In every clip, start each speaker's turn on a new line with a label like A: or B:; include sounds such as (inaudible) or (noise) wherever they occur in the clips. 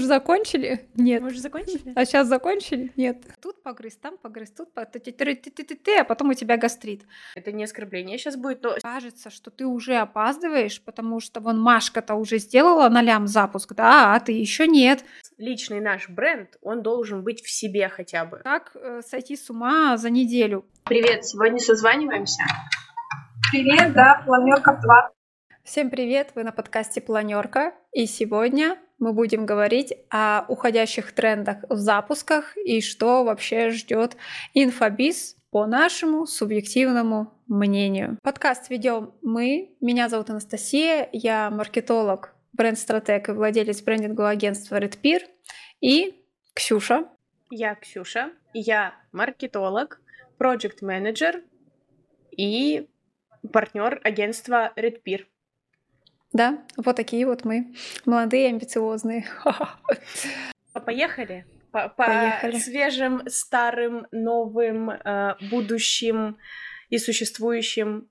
A: уже закончили? Нет.
B: Мы уже закончили?
A: А сейчас закончили? Нет. Тут погрыз, там погрыз, тут ты ты ты ты ты ты а потом у тебя гастрит.
B: Это не оскорбление сейчас будет, но
A: Кажется, что ты уже опаздываешь, потому что вон Машка-то уже сделала нолям запуск, да, а ты еще нет.
B: личный наш бренд, он должен быть в себе хотя бы.
A: Как э, сойти с ума за неделю?
B: Привет, сегодня созваниваемся.
C: Привет, да, планерка 2.
A: Всем привет, вы на подкасте Планерка, и сегодня мы будем говорить о уходящих трендах в запусках и что вообще ждет инфобиз по нашему субъективному мнению. Подкаст ведем мы. Меня зовут Анастасия, я маркетолог, бренд-стратег и владелец брендингового агентства Red Peer. И Ксюша.
B: Я Ксюша, я маркетолог, проект менеджер и партнер агентства Red Peer.
A: Да, вот такие вот мы, молодые, амбициозные. (laughs)
B: А Поехали. По, по
A: Поехали.
B: свежим, старым, новым, э, будущим и существующим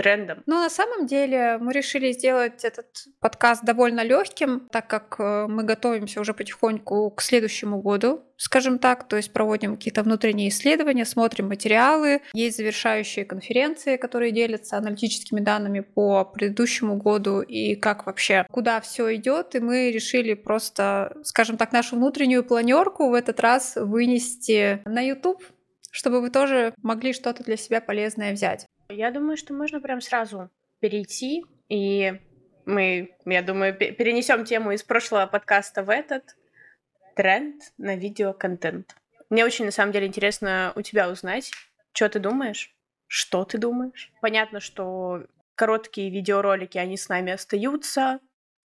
B: трендам.
A: Но на самом деле мы решили сделать этот подкаст довольно легким, так как э, мы готовимся уже потихоньку к следующему году, скажем так, то есть проводим какие-то внутренние исследования, смотрим материалы, есть завершающие конференции, которые делятся аналитическими данными по предыдущему году и как вообще, куда все идет, и мы решили просто, скажем так, нашу внутреннюю планерку в этот раз вынести на YouTube, чтобы вы тоже могли что-то для себя полезное взять.
B: Я думаю, что можно прям сразу перейти, и мы, я думаю, пе- перенесем тему из прошлого подкаста в этот тренд на видеоконтент. Мне очень, на самом деле, интересно у тебя узнать, что ты думаешь, что ты думаешь. Понятно, что короткие видеоролики, они с нами остаются,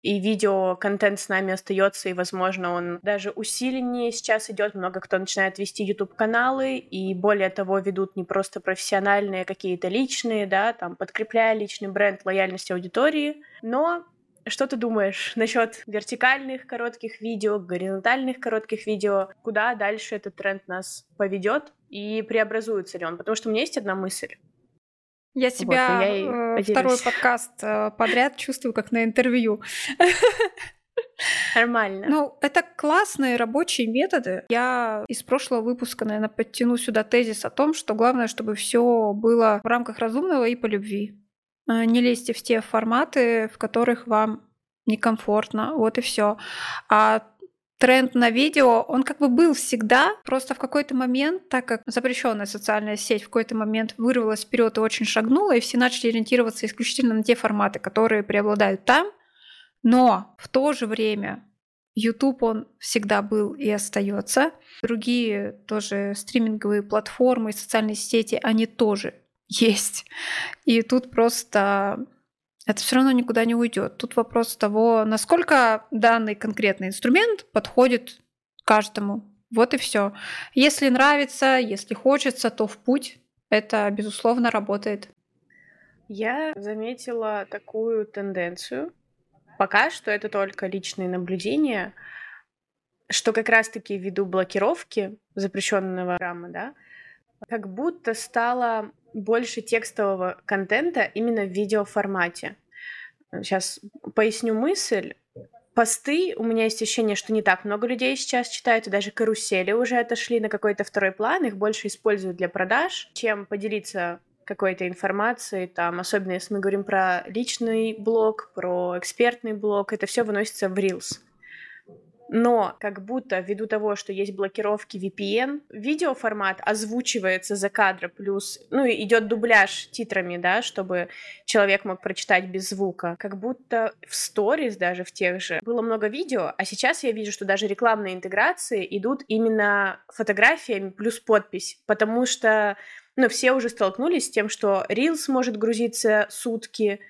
B: и видеоконтент с нами остается, и, возможно, он даже усиленнее сейчас идет. Много кто начинает вести YouTube-каналы, и более того, ведут не просто профессиональные, а какие-то личные, да, там, подкрепляя личный бренд лояльности аудитории. Но что ты думаешь (laughs) насчет вертикальных коротких видео, горизонтальных коротких видео? Куда дальше этот тренд нас поведет? И преобразуется ли он? Потому что у меня есть одна мысль.
A: Я себя
B: я и
A: э, второй подкаст э, подряд чувствую как на интервью.
B: Нормально.
A: Ну, это классные рабочие методы. Я из прошлого выпуска, наверное, подтяну сюда тезис о том, что главное, чтобы все было в рамках разумного и по любви. Э, Не лезьте в те форматы, в которых вам некомфортно. Вот и все. А тренд на видео, он как бы был всегда, просто в какой-то момент, так как запрещенная социальная сеть в какой-то момент вырвалась вперед и очень шагнула, и все начали ориентироваться исключительно на те форматы, которые преобладают там, но в то же время YouTube он всегда был и остается. Другие тоже стриминговые платформы социальные сети, они тоже есть. И тут просто это все равно никуда не уйдет. Тут вопрос того, насколько данный конкретный инструмент подходит каждому. Вот и все. Если нравится, если хочется, то в путь. Это, безусловно, работает.
B: Я заметила такую тенденцию. Пока что это только личные наблюдения, что как раз-таки ввиду блокировки запрещенного рама, да, как будто стало больше текстового контента именно в видеоформате. Сейчас поясню мысль. Посты, у меня есть ощущение, что не так много людей сейчас читают, и даже карусели уже отошли на какой-то второй план, их больше используют для продаж, чем поделиться какой-то информацией, там, особенно если мы говорим про личный блог, про экспертный блог, это все выносится в Reels. Но как будто ввиду того, что есть блокировки VPN, видеоформат озвучивается за кадр, плюс, ну, идет дубляж титрами, да, чтобы человек мог прочитать без звука. Как будто в сторис даже в тех же было много видео, а сейчас я вижу, что даже рекламные интеграции идут именно фотографиями плюс подпись, потому что ну, все уже столкнулись с тем, что Reels может грузиться сутки,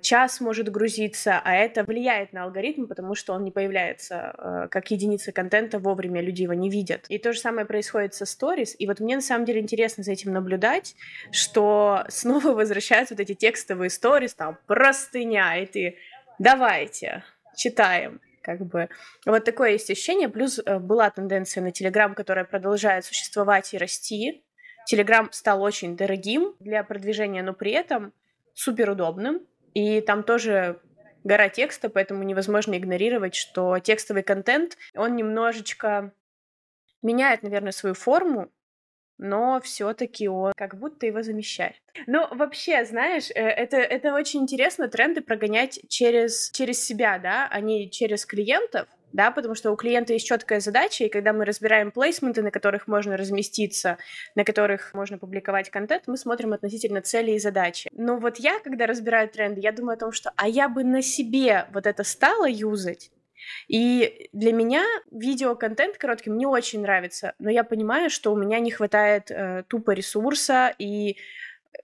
B: час может грузиться, а это влияет на алгоритм, потому что он не появляется э, как единица контента вовремя, люди его не видят. И то же самое происходит со сторис. И вот мне на самом деле интересно за этим наблюдать, что (laughs) снова возвращаются вот эти текстовые сторис, там простыня, и ты давайте, читаем как бы вот такое есть ощущение. Плюс э, была тенденция на Телеграм, которая продолжает существовать и расти. Телеграм стал очень дорогим для продвижения, но при этом супер удобным. И там тоже гора текста, поэтому невозможно игнорировать, что текстовый контент, он немножечко меняет, наверное, свою форму, но все-таки он как будто его замещает. Ну, вообще, знаешь, э, это, это очень интересно тренды прогонять через, через себя, да, а не через клиентов, да, потому что у клиента есть четкая задача, и когда мы разбираем плейсменты, на которых можно разместиться, на которых можно публиковать контент, мы смотрим относительно цели и задачи. Но вот я, когда разбираю тренды, я думаю о том, что а я бы на себе вот это стала юзать, и для меня видеоконтент короткий мне очень нравится, но я понимаю, что у меня не хватает э, тупо ресурса и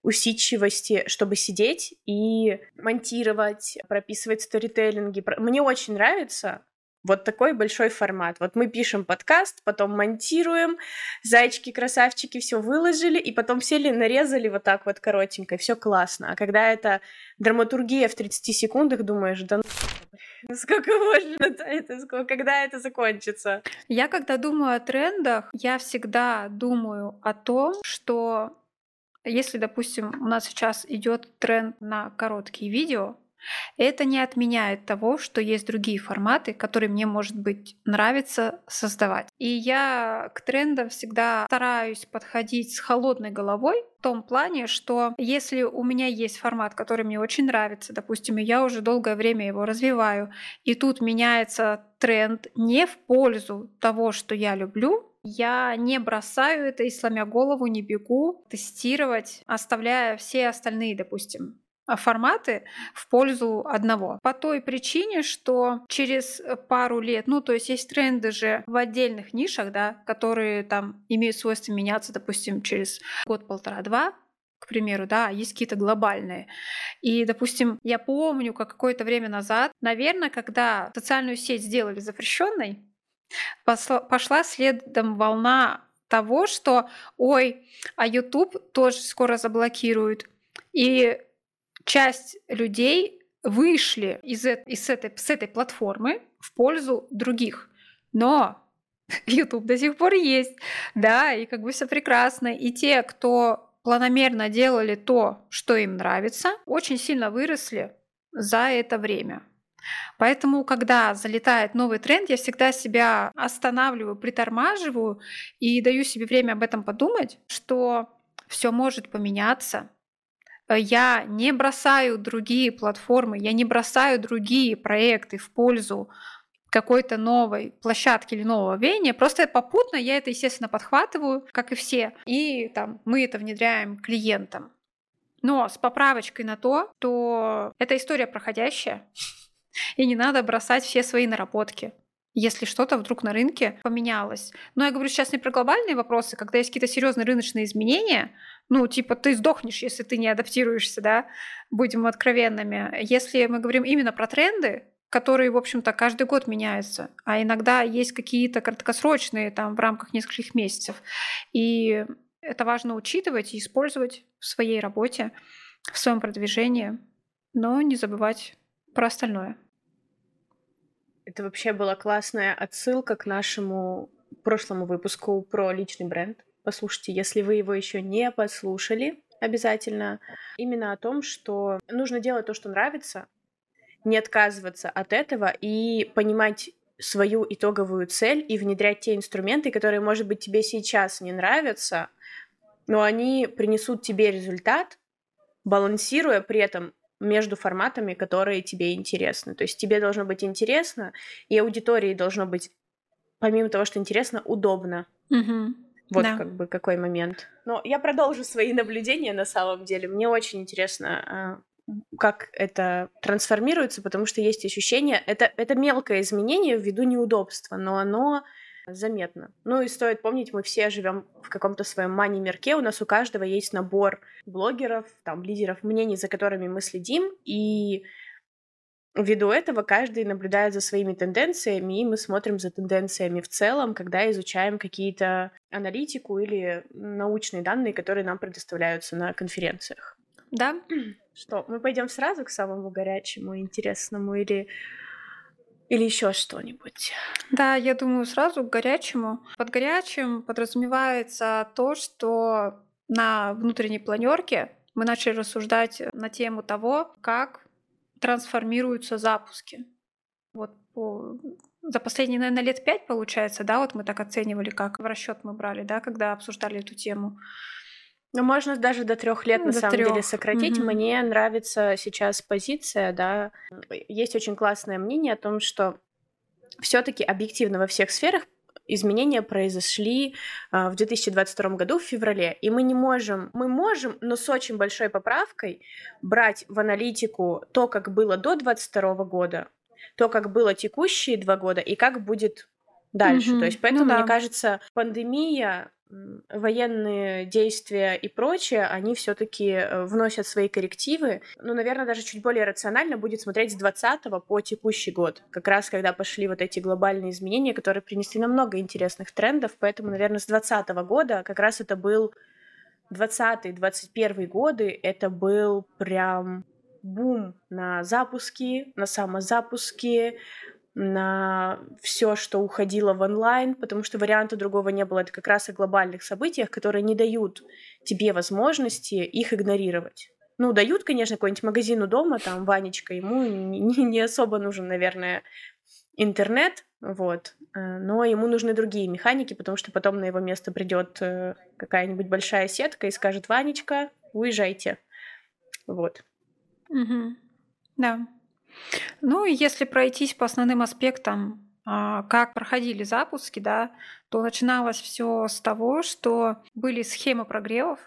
B: усидчивости, чтобы сидеть и монтировать, прописывать сторителлинги. Мне очень нравится, вот такой большой формат. Вот мы пишем подкаст, потом монтируем, зайчики-красавчики все выложили, и потом сели, нарезали вот так вот коротенько, и все классно. А когда это драматургия в 30 секундах, думаешь, да ну (laughs) сколько можно это, когда это закончится?
A: Я когда думаю о трендах, я всегда думаю о том, что если, допустим, у нас сейчас идет тренд на короткие видео, это не отменяет того, что есть другие форматы, которые мне, может быть, нравится создавать. И я к трендам всегда стараюсь подходить с холодной головой, в том плане, что если у меня есть формат, который мне очень нравится, допустим, и я уже долгое время его развиваю, и тут меняется тренд не в пользу того, что я люблю, я не бросаю это и сломя голову не бегу тестировать, оставляя все остальные, допустим, форматы в пользу одного. По той причине, что через пару лет, ну то есть есть тренды же в отдельных нишах, да, которые там имеют свойство меняться, допустим, через год, полтора, два, к примеру, да, есть какие-то глобальные. И, допустим, я помню, как какое-то время назад, наверное, когда социальную сеть сделали запрещенной, пошла следом волна того, что, ой, а YouTube тоже скоро заблокируют. И часть людей вышли из, из этой, с этой платформы в пользу других. Но (laughs) YouTube до сих пор есть, да, и как бы все прекрасно. И те, кто планомерно делали то, что им нравится, очень сильно выросли за это время. Поэтому, когда залетает новый тренд, я всегда себя останавливаю, притормаживаю и даю себе время об этом подумать, что все может поменяться, я не бросаю другие платформы, я не бросаю другие проекты в пользу какой-то новой площадки или нового веяния. Просто попутно я это, естественно, подхватываю, как и все, и там мы это внедряем клиентам. Но с поправочкой на то, то эта история проходящая, (laughs) и не надо бросать все свои наработки если что-то вдруг на рынке поменялось. Но я говорю сейчас не про глобальные вопросы, когда есть какие-то серьезные рыночные изменения, ну, типа, ты сдохнешь, если ты не адаптируешься, да, будем откровенными. Если мы говорим именно про тренды, которые, в общем-то, каждый год меняются, а иногда есть какие-то краткосрочные там в рамках нескольких месяцев. И это важно учитывать и использовать в своей работе, в своем продвижении, но не забывать про остальное.
B: Это вообще была классная отсылка к нашему прошлому выпуску про личный бренд. Послушайте, если вы его еще не послушали, обязательно именно о том, что нужно делать то, что нравится, не отказываться от этого и понимать свою итоговую цель и внедрять те инструменты, которые, может быть, тебе сейчас не нравятся, но они принесут тебе результат, балансируя при этом между форматами, которые тебе интересны. То есть тебе должно быть интересно, и аудитории должно быть, помимо того, что интересно, удобно.
A: Угу.
B: Вот да. как бы какой момент. Но я продолжу свои (laughs) наблюдения на самом деле. Мне очень интересно, а, как это трансформируется, потому что есть ощущение, это, это мелкое изменение ввиду неудобства, но оно заметно. Ну и стоит помнить, мы все живем в каком-то своем мани-мирке, у нас у каждого есть набор блогеров, там, лидеров мнений, за которыми мы следим, и ввиду этого каждый наблюдает за своими тенденциями, и мы смотрим за тенденциями в целом, когда изучаем какие-то аналитику или научные данные, которые нам предоставляются на конференциях.
A: Да.
B: Что, мы пойдем сразу к самому горячему, интересному или или еще что-нибудь?
A: Да, я думаю, сразу к горячему. Под горячим подразумевается то, что на внутренней планерке мы начали рассуждать на тему того, как трансформируются запуски. Вот по... за последние, наверное, лет пять получается, да, вот мы так оценивали, как в расчет мы брали, да, когда обсуждали эту тему.
B: Ну, можно даже до трех лет, на до самом трёх. деле, сократить. Угу. Мне нравится сейчас позиция, да. Есть очень классное мнение о том, что все-таки объективно во всех сферах изменения произошли а, в 2022 году в феврале, и мы не можем, мы можем, но с очень большой поправкой брать в аналитику то, как было до 2022 года, то, как было текущие два года, и как будет дальше. Mm-hmm. То есть, поэтому, ну, да. мне кажется, пандемия военные действия и прочее, они все-таки э, вносят свои коррективы. Ну, наверное, даже чуть более рационально будет смотреть с 20 по текущий год, как раз когда пошли вот эти глобальные изменения, которые принесли нам много интересных трендов, поэтому, наверное, с 20 года как раз это был 20-21 годы, это был прям бум на запуски, на самозапуски, на все, что уходило в онлайн, потому что варианта другого не было. Это как раз о глобальных событиях, которые не дают тебе возможности их игнорировать. Ну, дают, конечно, какой-нибудь магазин у дома, там, Ванечка, ему не, не особо нужен, наверное, интернет, вот, э, но ему нужны другие механики, потому что потом на его место придет э, какая-нибудь большая сетка и скажет, Ванечка, уезжайте, вот.
A: Угу. Да. Ну и если пройтись по основным аспектам, а, как проходили запуски, да, то начиналось все с того, что были схемы прогревов,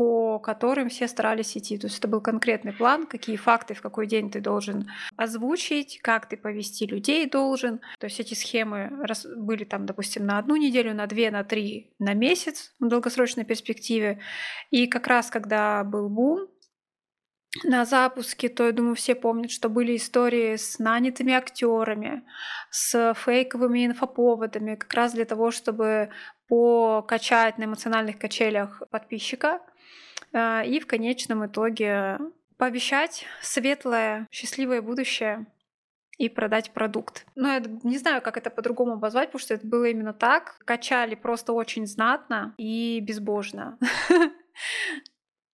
A: по которым все старались идти. То есть это был конкретный план, какие факты в какой день ты должен озвучить, как ты повести людей должен. То есть эти схемы были там, допустим, на одну неделю, на две, на три, на месяц в долгосрочной перспективе. И как раз когда был бум, на запуске, то я думаю, все помнят, что были истории с нанятыми актерами, с фейковыми инфоповодами, как раз для того, чтобы покачать на эмоциональных качелях подписчика э, и в конечном итоге пообещать светлое, счастливое будущее и продать продукт. Но я не знаю, как это по-другому обозвать, потому что это было именно так. Качали просто очень знатно и безбожно. (laughs)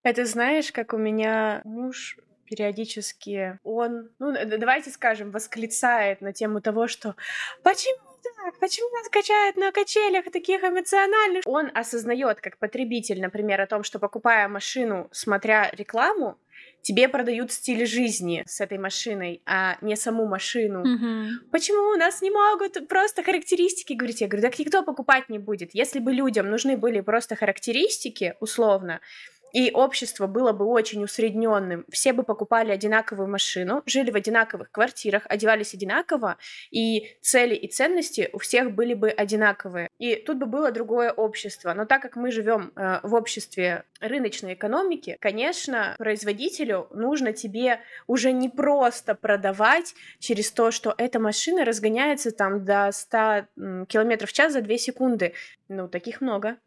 B: Это знаешь, как у меня муж периодически, он, ну, давайте скажем, восклицает на тему того, что почему так? Почему нас качают на качелях таких эмоциональных? Он осознает, как потребитель, например, о том, что покупая машину, смотря рекламу, тебе продают стиль жизни с этой машиной, а не саму машину. Mm-hmm. Почему у нас не могут просто характеристики говорить? Я говорю, так никто покупать не будет. Если бы людям нужны были просто характеристики, условно, и общество было бы очень усредненным, все бы покупали одинаковую машину, жили в одинаковых квартирах, одевались одинаково, и цели и ценности у всех были бы одинаковые. И тут бы было другое общество. Но так как мы живем э, в обществе рыночной экономики, конечно, производителю нужно тебе уже не просто продавать через то, что эта машина разгоняется там до 100 км в час за 2 секунды. Ну, таких много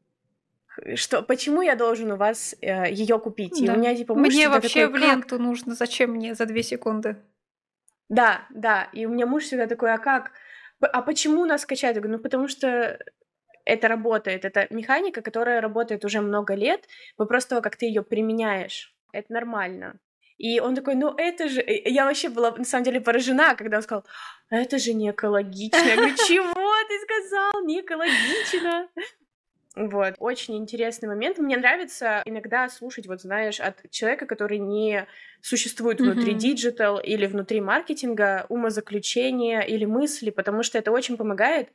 B: что почему я должен у вас э, ее купить? Да.
A: И у меня типа муж Мне вообще такой, в ленту как? нужно, зачем мне за две секунды?
B: Да, да. И у меня муж всегда такой, а как? А почему нас качают? Я говорю, ну потому что это работает. Это механика, которая работает уже много лет. Вопрос того, как ты ее применяешь. Это нормально. И он такой, ну это же... Я вообще была на самом деле поражена, когда он сказал, это же не экологично. Я говорю, чего ты сказал? Не экологично. Вот, очень интересный момент. Мне нравится иногда слушать, вот знаешь, от человека, который не существует внутри digital mm-hmm. или внутри маркетинга, умозаключения или мысли, потому что это очень помогает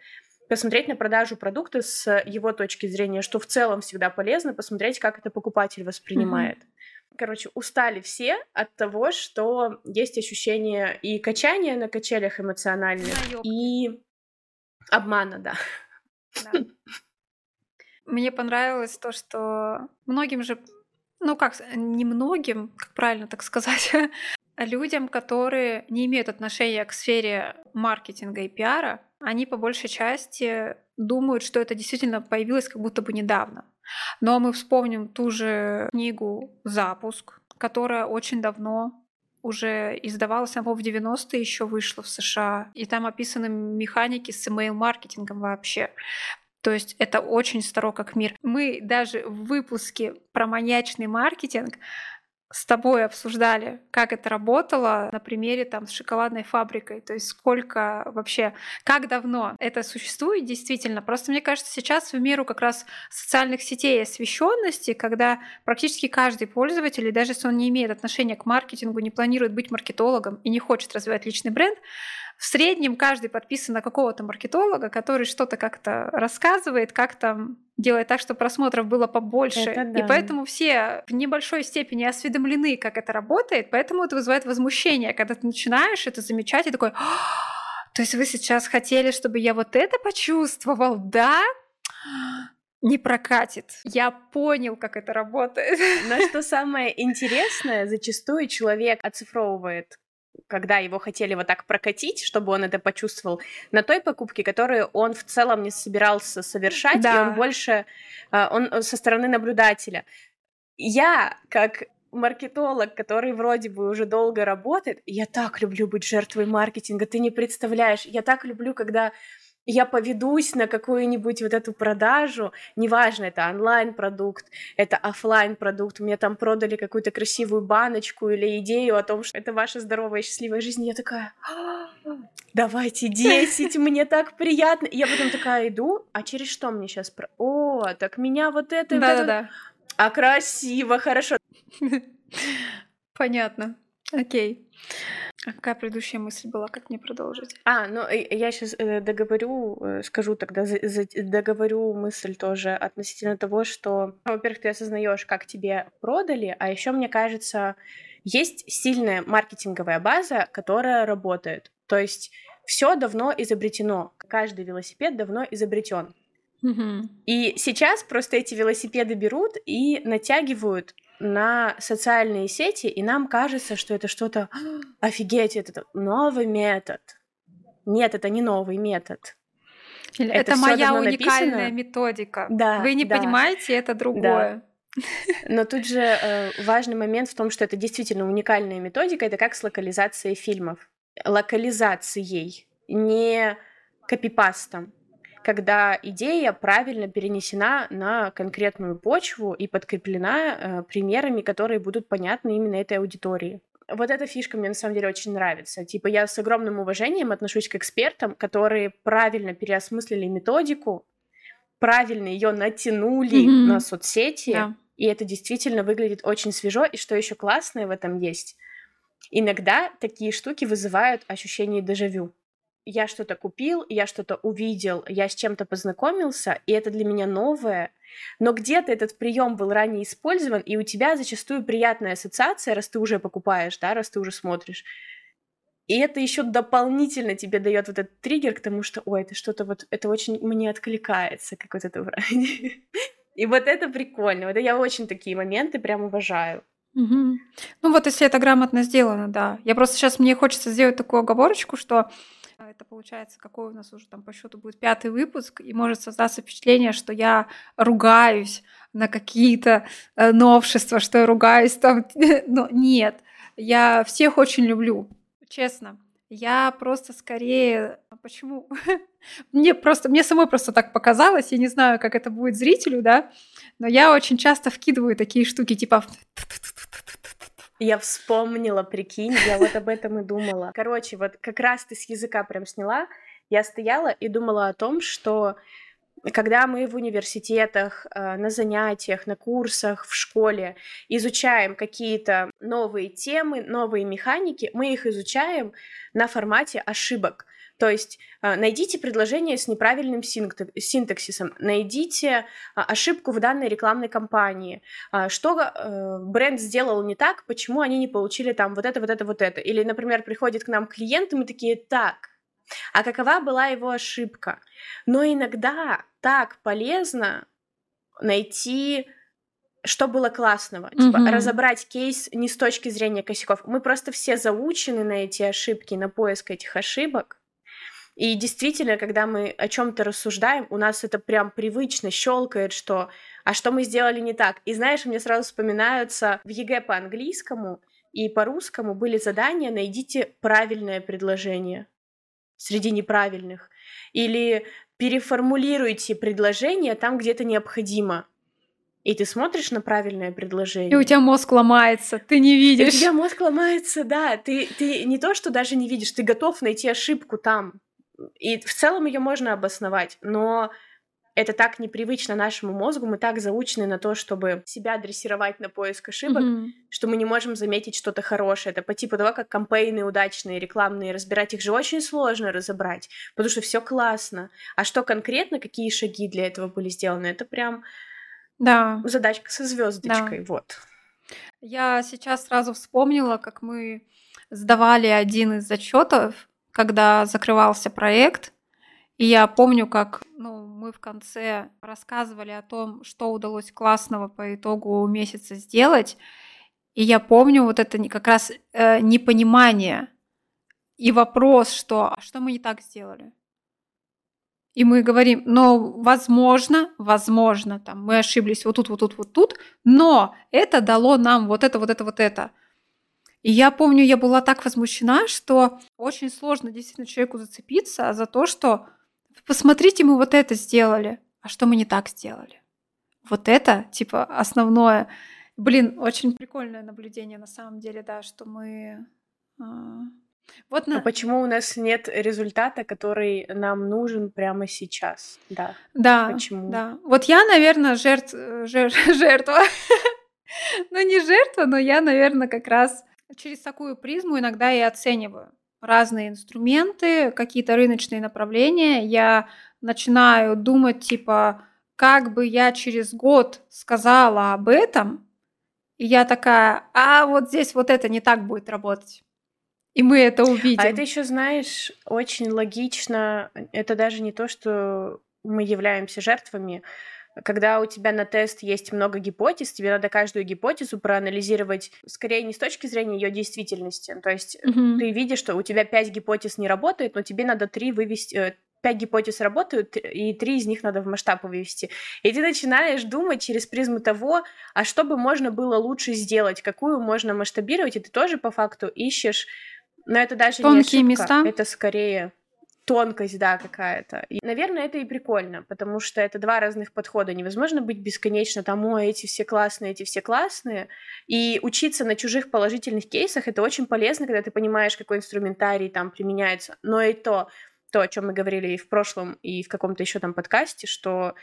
B: посмотреть на продажу продукта с его точки зрения, что в целом всегда полезно посмотреть, как это покупатель воспринимает. Mm-hmm. Короче, устали все от того, что есть ощущение и качания на качелях эмоциональных, да, и обмана, да.
A: да. Мне понравилось то, что многим же, ну как, не многим, как правильно так сказать, (laughs) людям, которые не имеют отношения к сфере маркетинга и пиара, они по большей части думают, что это действительно появилось как будто бы недавно. Но мы вспомним ту же книгу «Запуск», которая очень давно уже издавалась, она, в 90-е еще вышла в США, и там описаны механики с email-маркетингом вообще. То есть это очень старо как мир. Мы даже в выпуске про маньячный маркетинг с тобой обсуждали, как это работало на примере там с шоколадной фабрикой, то есть сколько вообще, как давно это существует действительно. Просто мне кажется, сейчас в меру как раз социальных сетей и освещенности, когда практически каждый пользователь, и даже если он не имеет отношения к маркетингу, не планирует быть маркетологом и не хочет развивать личный бренд, в среднем каждый подписан на какого-то маркетолога, который что-то как-то рассказывает, как там делает так, чтобы просмотров было побольше. да. И поэтому все в небольшой степени осведомлены, как это работает, поэтому это вызывает возмущение, когда ты начинаешь это замечать и такой, «А, то есть вы сейчас хотели, чтобы я вот это почувствовал, да? не прокатит. Я понял, как это работает.
B: Но что самое интересное, зачастую человек оцифровывает когда его хотели вот так прокатить, чтобы он это почувствовал, на той покупке, которую он в целом не собирался совершать, да. и он больше, а, он со стороны наблюдателя. Я, как маркетолог, который вроде бы уже долго работает, я так люблю быть жертвой маркетинга, ты не представляешь, я так люблю, когда я поведусь на какую-нибудь вот эту продажу, неважно, это онлайн-продукт, это офлайн продукт мне там продали какую-то красивую баночку или идею о том, что это ваша здоровая счастливая жизнь, я такая, «А, давайте 10, мне так приятно. Я потом такая иду, а через что мне сейчас про... О, так меня вот это...
A: Да-да-да.
B: А красиво, хорошо. (laughs)
A: Понятно. Окей. А какая предыдущая мысль была, как мне продолжить?
B: А, ну я сейчас э, договорю, э, скажу тогда, договорю мысль тоже относительно того, что, во-первых, ты осознаешь, как тебе продали, а еще мне кажется, есть сильная маркетинговая база, которая работает. То есть все давно изобретено, каждый велосипед давно изобретен. И сейчас просто эти велосипеды берут и натягивают на социальные сети, и нам кажется, что это что-то офигеть, это новый метод. Нет, это не новый метод.
A: Или это, это моя уникальная написано. методика. Да, Вы не да, понимаете, это другое.
B: Да. Но тут же э, важный момент в том, что это действительно уникальная методика. Это как с локализацией фильмов. Локализацией, не копипастом когда идея правильно перенесена на конкретную почву и подкреплена э, примерами, которые будут понятны именно этой аудитории. Вот эта фишка мне на самом деле очень нравится. Типа я с огромным уважением отношусь к экспертам, которые правильно переосмыслили методику, правильно ее натянули mm-hmm. на соцсети, yeah. и это действительно выглядит очень свежо. И что еще классное в этом есть, иногда такие штуки вызывают ощущение дежавю я что-то купил, я что-то увидел, я с чем-то познакомился, и это для меня новое, но где-то этот прием был ранее использован, и у тебя зачастую приятная ассоциация, раз ты уже покупаешь, да, раз ты уже смотришь. И это еще дополнительно тебе дает вот этот триггер к тому, что, ой, это что-то вот, это очень мне откликается, как вот это (laughs) И вот это прикольно. Вот я очень такие моменты прям уважаю.
A: Угу. Ну вот если это грамотно сделано, да. Я просто сейчас мне хочется сделать такую оговорочку, что это получается, какой у нас уже там по счету будет пятый выпуск, и может создаться впечатление, что я ругаюсь на какие-то э, новшества, что я ругаюсь там. (laughs) Но нет, я всех очень люблю, честно. Я просто скорее... А почему? (laughs) мне просто... Мне самой просто так показалось. Я не знаю, как это будет зрителю, да? Но я очень часто вкидываю такие штуки, типа...
B: Я вспомнила, прикинь, я вот об этом и думала. Короче, вот как раз ты с языка прям сняла, я стояла и думала о том, что когда мы в университетах, э, на занятиях, на курсах, в школе изучаем какие-то новые темы, новые механики, мы их изучаем на формате ошибок. То есть а, найдите предложение с неправильным синтаксисом, найдите а, ошибку в данной рекламной кампании, а, что э, бренд сделал не так, почему они не получили там вот это, вот это, вот это. Или, например, приходит к нам клиент, и мы такие, так, а какова была его ошибка? Но иногда так полезно найти что было классного, mm-hmm. типа разобрать кейс не с точки зрения косяков. Мы просто все заучены на эти ошибки, на поиск этих ошибок. И действительно, когда мы о чем-то рассуждаем, у нас это прям привычно щелкает, что а что мы сделали не так. И знаешь, мне сразу вспоминаются в ЕГЭ по английскому и по русскому были задания «Найдите правильное предложение» среди неправильных. Или переформулируйте предложение там, где это необходимо. и ты смотришь на правильное предложение.
A: И у тебя мозг ломается, ты не видишь.
B: И у тебя мозг ломается, да. Ты, ты не то, что даже не видишь, ты готов найти ошибку там. И в целом ее можно обосновать, но это так непривычно нашему мозгу, мы так заучены на то, чтобы себя дрессировать на поиск ошибок, mm-hmm. что мы не можем заметить что-то хорошее. Это по типу того, как кампейны удачные, рекламные, разбирать их же очень сложно разобрать, потому что все классно. А что конкретно, какие шаги для этого были сделаны, это прям
A: да.
B: задачка со звездочкой, да. вот.
A: Я сейчас сразу вспомнила, как мы сдавали один из зачетов, когда закрывался проект, и я помню, как ну, мы в конце рассказывали о том, что удалось классного по итогу месяца сделать. И я помню вот это как раз э, непонимание и вопрос, что а что мы не так сделали. И мы говорим, но возможно, возможно, там мы ошиблись вот тут, вот тут, вот тут, но это дало нам вот это, вот это, вот это. И я помню, я была так возмущена, что очень сложно действительно человеку зацепиться за то, что посмотрите, мы вот это сделали, а что мы не так сделали. Вот это, типа, основное. Блин, очень прикольное наблюдение на самом деле, да, что мы...
B: А... Вот на... А почему у нас нет результата, который нам нужен прямо сейчас? Да.
A: Да. Почему? Да. Вот я, наверное, жертв... жер... (laughs) жертва. ну, не жертва, но я, наверное, как раз через такую призму иногда и оцениваю разные инструменты, какие-то рыночные направления, я начинаю думать, типа, как бы я через год сказала об этом, и я такая, а вот здесь вот это не так будет работать. И мы это увидим. А
B: это еще, знаешь, очень логично. Это даже не то, что мы являемся жертвами, когда у тебя на тест есть много гипотез, тебе надо каждую гипотезу проанализировать скорее не с точки зрения ее действительности. То есть mm-hmm. ты видишь, что у тебя пять гипотез не работает, но тебе надо три вывести, э, пять гипотез работают, и три из них надо в масштаб вывести. И ты начинаешь думать через призму того, а что бы можно было лучше сделать, какую можно масштабировать, и ты тоже по факту ищешь, но это даже
A: Тонкие
B: не ошибка,
A: места.
B: это скорее тонкость, да, какая-то. И, наверное, это и прикольно, потому что это два разных подхода. Невозможно быть бесконечно там, о, эти все классные, эти все классные. И учиться на чужих положительных кейсах, это очень полезно, когда ты понимаешь, какой инструментарий там применяется. Но и то, то, о чем мы говорили и в прошлом, и в каком-то еще там подкасте, что,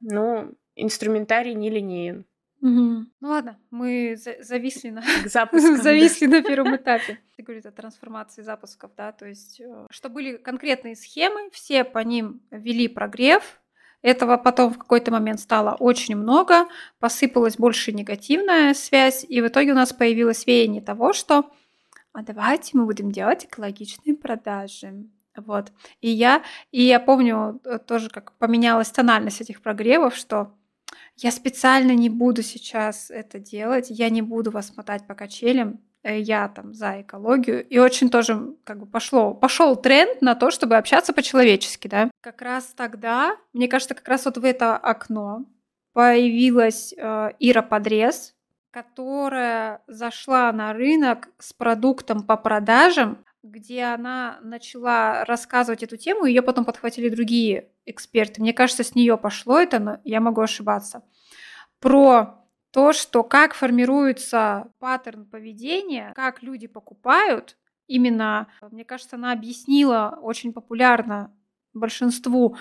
B: ну, инструментарий не линейен.
A: Угу. Ну ладно, мы за- зависли на (laughs)
B: запуску,
A: зависли на первом этапе. (laughs) Ты говоришь о трансформации запусков, да, то есть, э, что были конкретные схемы, все по ним вели прогрев, этого потом в какой-то момент стало очень много, посыпалась больше негативная связь, и в итоге у нас появилось веяние того, что а давайте мы будем делать экологичные продажи. Вот. И я, и я помню э, тоже, как поменялась тональность этих прогревов, что я специально не буду сейчас это делать, я не буду вас мотать по качелям, э, я там за экологию. И очень тоже как бы пошло, пошел тренд на то, чтобы общаться по-человечески, да. Как раз тогда, мне кажется, как раз вот в это окно появилась э, Ира Подрез, которая зашла на рынок с продуктом по продажам, где она начала рассказывать эту тему, ее потом подхватили другие эксперты. Мне кажется, с нее пошло это, но я могу ошибаться. Про то, что как формируется паттерн поведения, как люди покупают, именно, мне кажется, она объяснила очень популярно большинству,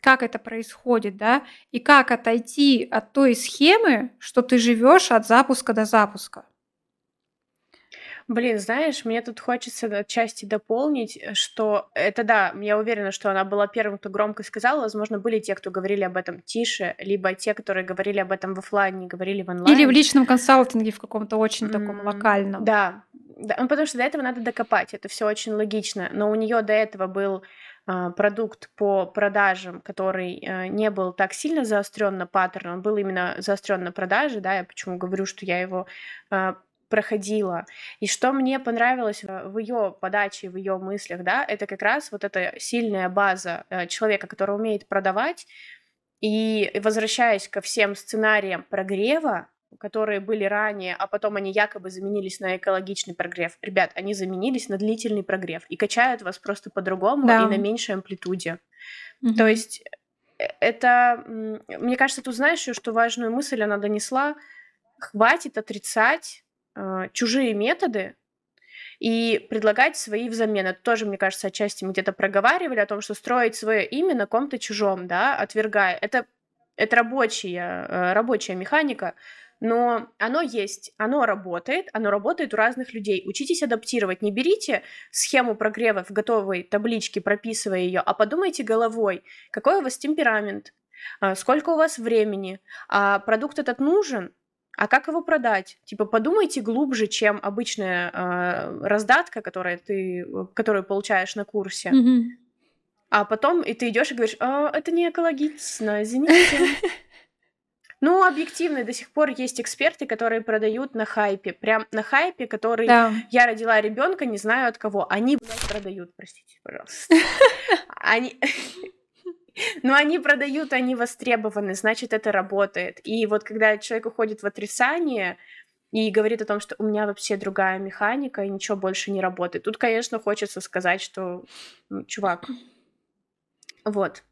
A: как это происходит, да, и как отойти от той схемы, что ты живешь от запуска до запуска.
B: Блин, знаешь, мне тут хочется отчасти дополнить, э, что это да, я уверена, что она была первым, кто громко сказала. Возможно, были те, кто говорили об этом тише, либо те, которые говорили об этом в офлайне, говорили в онлайн.
A: Или в личном консалтинге в каком-то очень mm-hmm. таком локальном.
B: Да, да, ну, потому что до этого надо докопать, это все очень логично. Но у нее до этого был э, продукт по продажам, который э, не был так сильно заострен на паттерн, он был именно заострен на продаже, да, я почему говорю, что я его э, проходила. И что мне понравилось в ее подаче, в ее мыслях, да, это как раз вот эта сильная база э, человека, который умеет продавать. И возвращаясь ко всем сценариям прогрева, которые были ранее, а потом они якобы заменились на экологичный прогрев. Ребят, они заменились на длительный прогрев и качают вас просто по-другому да. и на меньшей амплитуде. Угу. То есть это, мне кажется, ты знаешь, что важную мысль она донесла. Хватит отрицать э, чужие методы, и предлагать свои взамен. Это тоже, мне кажется, отчасти мы где-то проговаривали о том, что строить свое имя на ком-то чужом, да, отвергая. Это, это рабочая, э, рабочая механика, но оно есть, оно работает, оно работает у разных людей. Учитесь адаптировать, не берите схему прогрева в готовой табличке, прописывая ее, а подумайте головой, какой у вас темперамент, а, сколько у вас времени, а продукт этот нужен, а как его продать? Типа подумайте глубже, чем обычная э, раздатка, которая ты, которую получаешь на курсе. Mm-hmm. А потом и ты идешь и говоришь, а, это не экологично, извините. (laughs) Ну, объективно, до сих пор есть эксперты, которые продают на хайпе. Прям на хайпе, который да. я родила ребенка, не знаю от кого. Они, блядь, продают, простите, пожалуйста. (laughs) Они... Но они продают, они востребованы, значит, это работает. И вот когда человек уходит в отрицание и говорит о том, что у меня вообще другая механика, и ничего больше не работает, тут, конечно, хочется сказать, что, ну, чувак, вот,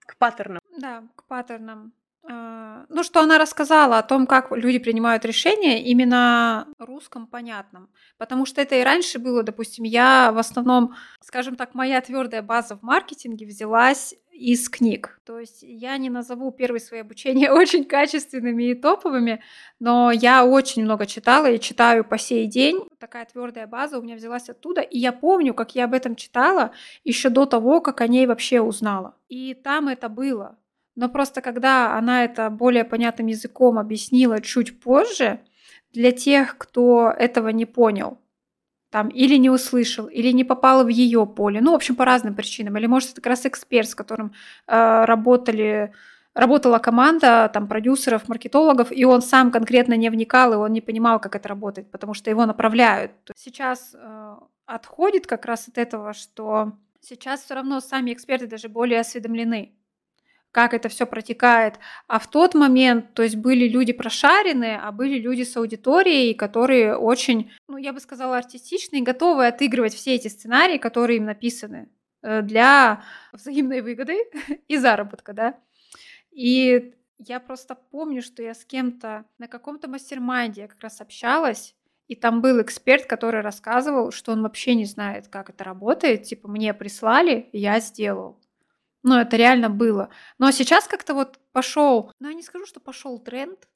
B: к паттернам.
A: Да, к паттернам. А, ну, что она рассказала о том, как люди принимают решения, именно русском понятном. Потому что это и раньше было, допустим, я в основном, скажем так, моя твердая база в маркетинге взялась из книг. То есть я не назову первые свои обучения (laughs) очень качественными и топовыми, но я очень много читала и читаю по сей день. Такая твердая база у меня взялась оттуда. И я помню, как я об этом читала еще до того, как о ней вообще узнала. И там это было. Но просто когда она это более понятным языком объяснила чуть позже, для тех, кто этого не понял, там или не услышал, или не попал в ее поле, ну, в общем, по разным причинам, или, может, это как раз эксперт, с которым э, работали, работала команда там продюсеров, маркетологов, и он сам конкретно не вникал, и он не понимал, как это работает, потому что его направляют. Сейчас э, отходит как раз от этого, что сейчас все равно сами эксперты даже более осведомлены как это все протекает. А в тот момент, то есть были люди прошаренные, а были люди с аудиторией, которые очень, ну, я бы сказала, артистичные, готовы отыгрывать все эти сценарии, которые им написаны э, для взаимной выгоды (laughs) и заработка, да. И я просто помню, что я с кем-то на каком-то mastermind е как раз общалась, и там был эксперт, который рассказывал, что он вообще не знает, как это работает. Типа, мне прислали, я сделал. Ну, это реально было. Но сейчас как-то вот пошел, ну, я не скажу, что пошел тренд,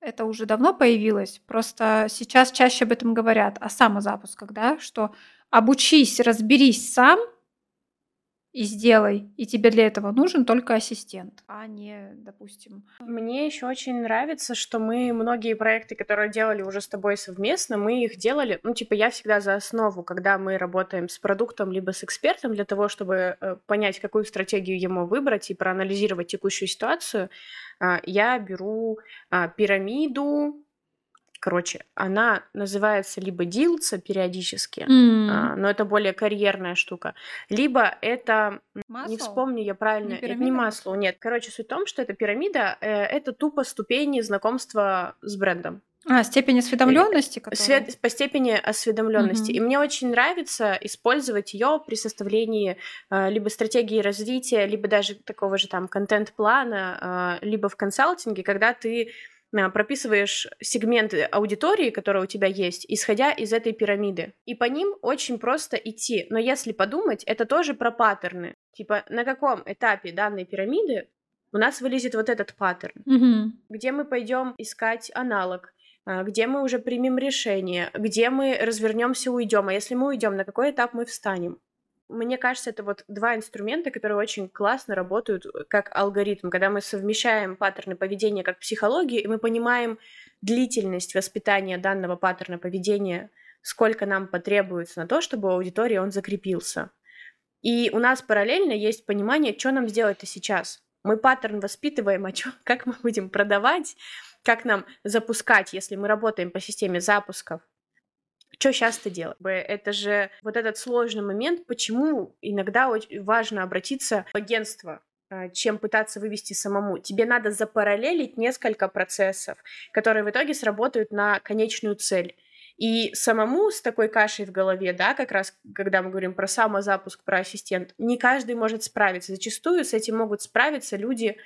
A: это уже давно появилось, просто сейчас чаще об этом говорят, о самозапусках, да, что обучись, разберись сам, и сделай. И тебе для этого нужен только ассистент, а не, допустим...
B: Мне еще очень нравится, что мы многие проекты, которые делали уже с тобой совместно, мы их делали, ну, типа, я всегда за основу, когда мы работаем с продуктом либо с экспертом для того, чтобы э, понять, какую стратегию ему выбрать и проанализировать текущую ситуацию, э, я беру э, пирамиду, Короче, она называется либо дилца периодически, mm. а, но это более карьерная штука, либо это масло? не вспомню я правильно, не это не масло, нет. Короче, суть в том, что эта пирамида э, это тупо ступени знакомства с брендом.
A: А, степень осведомленности?
B: Свет, по степени осведомленности. Mm-hmm. И мне очень нравится использовать ее при составлении э, либо стратегии развития, либо даже такого же там контент-плана, э, либо в консалтинге, когда ты прописываешь сегменты аудитории, которая у тебя есть, исходя из этой пирамиды. И по ним очень просто идти. Но если подумать, это тоже про паттерны. Типа, на каком этапе данной пирамиды у нас вылезет вот этот паттерн, mm-hmm. где мы пойдем искать аналог, а, где мы уже примем решение, где мы развернемся, уйдем, а если мы уйдем, на какой этап мы встанем. Мне кажется, это вот два инструмента, которые очень классно работают э, как алгоритм, когда мы совмещаем паттерны поведения как психологию, и мы понимаем длительность воспитания данного паттерна поведения, сколько нам потребуется на то, чтобы у аудитории он закрепился. И у нас параллельно есть понимание, что нам сделать-то сейчас. Мы паттерн воспитываем, а чё, как мы будем продавать, как нам запускать, если мы работаем по системе запусков, что сейчас-то делать? Это же вот этот сложный момент, почему иногда очень важно обратиться в агентство, а, чем пытаться вывести самому. Тебе надо запараллелить несколько процессов, которые в итоге сработают на конечную цель. И самому с такой кашей в голове, да, как раз когда мы говорим про самозапуск, про ассистент, не каждый может справиться. Зачастую с этим могут справиться люди,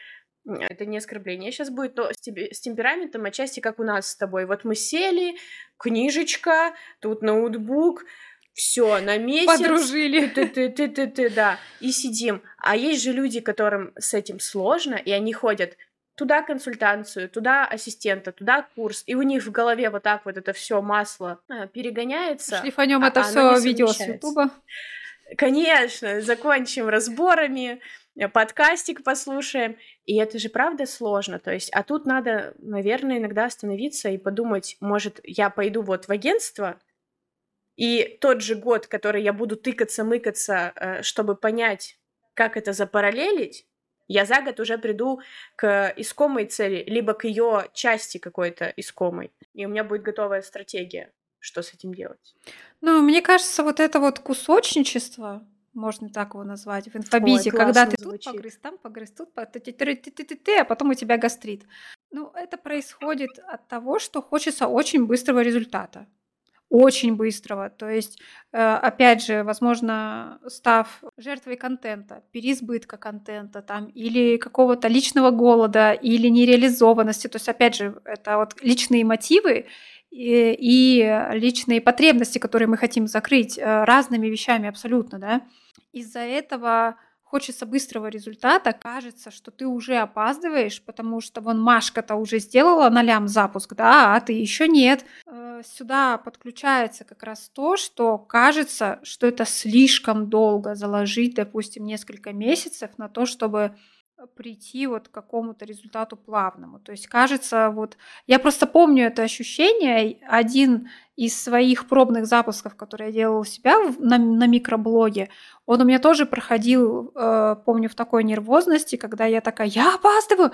B: это не оскорбление сейчас будет, но с, тебе, с темпераментом отчасти как у нас с тобой. Вот мы сели, книжечка, тут ноутбук, все, на месяц.
A: Подружили.
B: Ты, ты, ты, ты, ты, да. И сидим. А есть же люди, которым с этим сложно, и они ходят туда консультацию, туда ассистента, туда курс, и у них в голове вот так вот это все масло а, перегоняется.
A: Шлифанем а это все видео с Ютуба.
B: Конечно, закончим разборами, подкастик послушаем. И это же правда сложно. То есть, а тут надо, наверное, иногда остановиться и подумать, может, я пойду вот в агентство, и тот же год, который я буду тыкаться, мыкаться, э, чтобы понять, как это запараллелить, я за год уже приду к искомой цели, либо к ее части какой-то искомой. И у меня будет готовая стратегия, что с этим делать.
A: Ну, мне кажется, вот это вот кусочничество, можно так его назвать, в инфобизе, Ой, когда ты звучит. тут погрыз, там погрыз, тут ты, а потом у тебя гастрит. Ну, это происходит от того, что хочется очень быстрого результата очень быстрого. То есть, э, опять же, возможно, став жертвой контента, переизбытка контента там, или какого-то личного голода, или нереализованности. То есть, опять же, это вот личные мотивы и, личные потребности, которые мы хотим закрыть э, разными вещами абсолютно, да. Из-за этого хочется быстрого результата, кажется, что ты уже опаздываешь, потому что вон Машка-то уже сделала нолям запуск, да, а ты еще нет. Э, сюда подключается как раз то, что кажется, что это слишком долго заложить, допустим, несколько месяцев на то, чтобы прийти вот к какому-то результату плавному. То есть кажется, вот я просто помню это ощущение. Один из своих пробных запусков, которые я делала у себя на, на микроблоге, он у меня тоже проходил, э, помню, в такой нервозности, когда я такая, я опаздываю,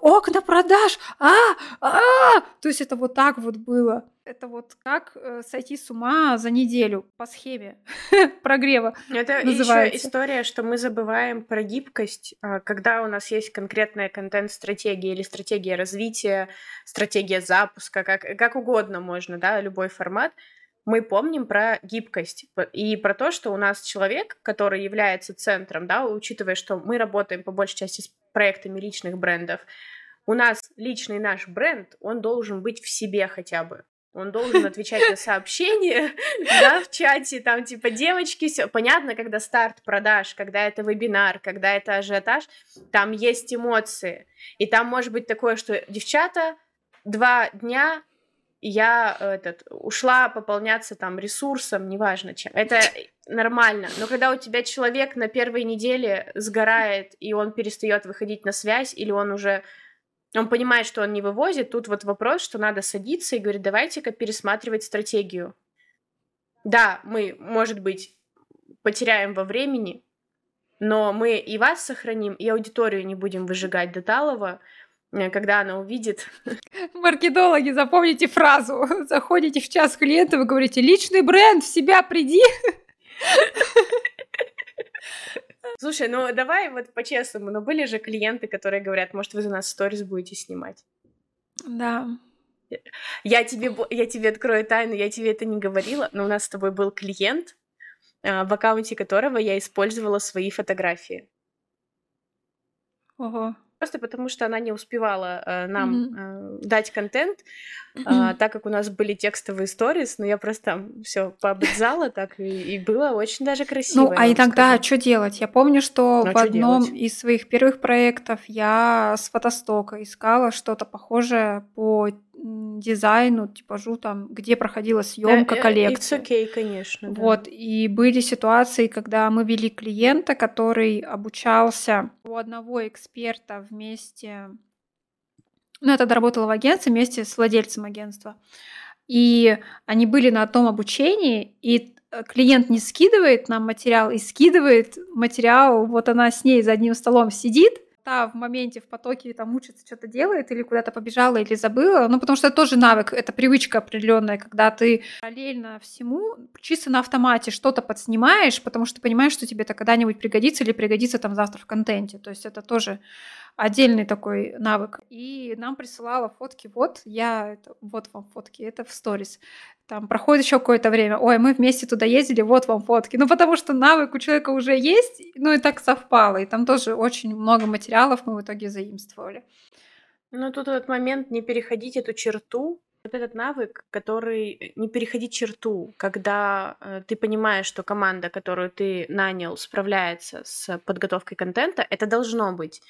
A: окна продаж, а, а, то есть это вот так вот было. Это вот как э, сойти с ума за неделю по схеме (laughs) прогрева.
B: Это называется. еще история, что мы забываем про гибкость, а, когда у нас есть конкретная контент-стратегия или стратегия развития, стратегия запуска, как, как угодно можно, да, любой формат мы помним про гибкость и про то, что у нас человек, который является центром, да, учитывая, что мы работаем по большей части с проектами личных брендов, у нас личный наш бренд, он должен быть в себе хотя бы. Он должен отвечать на сообщения, (laughs) да, в чате, там, типа, девочки, все понятно, когда старт продаж, когда это вебинар, когда это ажиотаж, там есть эмоции. И там может быть такое, что девчата два дня я этот, ушла пополняться там ресурсом, неважно чем. Это нормально. Но когда у тебя человек на первой неделе сгорает, и он перестает выходить на связь, или он уже он понимает, что он не вывозит, тут вот вопрос, что надо садиться и говорить, давайте-ка пересматривать стратегию. Да, мы, может быть, потеряем во времени, но мы и вас сохраним, и аудиторию не будем выжигать до талого, Э, когда она увидит.
A: Маркетологи, запомните фразу. (laughs) Заходите в час клиента, вы говорите, личный бренд, в себя приди. (laughs)
B: Слушай, ну давай вот по-честному, но были же клиенты, которые говорят, может, вы за нас сторис будете снимать.
A: Да.
B: Я тебе, я тебе открою тайну, я тебе это не говорила, но у нас с тобой был клиент, э, в аккаунте которого я использовала свои фотографии.
A: Ого
B: просто потому что она не успевала э, нам mm-hmm. э, дать контент, mm-hmm. э, так как у нас были текстовые сторис, но я просто там все пообрезала так, и, и было очень даже красиво.
A: Ну, а иногда что делать? Я помню, что ну, в одном делать? из своих первых проектов я с фотостока искала что-то похожее по дизайну, типажу там, где проходила съемка да, коллекции.
B: It's okay, конечно.
A: Да. Вот, и были ситуации, когда мы вели клиента, который обучался у одного эксперта вместе, ну, я тогда работала в агентстве вместе с владельцем агентства, и они были на одном обучении, и э, клиент не скидывает нам материал и скидывает материал, вот она с ней за одним столом сидит, та в моменте, в потоке там учится, что-то делает, или куда-то побежала, или забыла. Ну, потому что это тоже навык, это привычка определенная, когда ты параллельно всему чисто на автомате что-то подснимаешь, потому что понимаешь, что тебе это когда-нибудь пригодится или пригодится там завтра в контенте. То есть это тоже отдельный такой навык. И нам присылала фотки, вот я, это, вот вам фотки, это в сторис. Там проходит еще какое-то время, ой, мы вместе туда ездили, вот вам фотки. Ну, потому что навык у человека уже есть, ну и так совпало. И там тоже очень много материалов мы в итоге заимствовали.
B: Ну, тут этот момент не переходить эту черту, вот этот навык, который не переходить черту, когда э, ты понимаешь, что команда, которую ты нанял, справляется с подготовкой контента, это должно быть.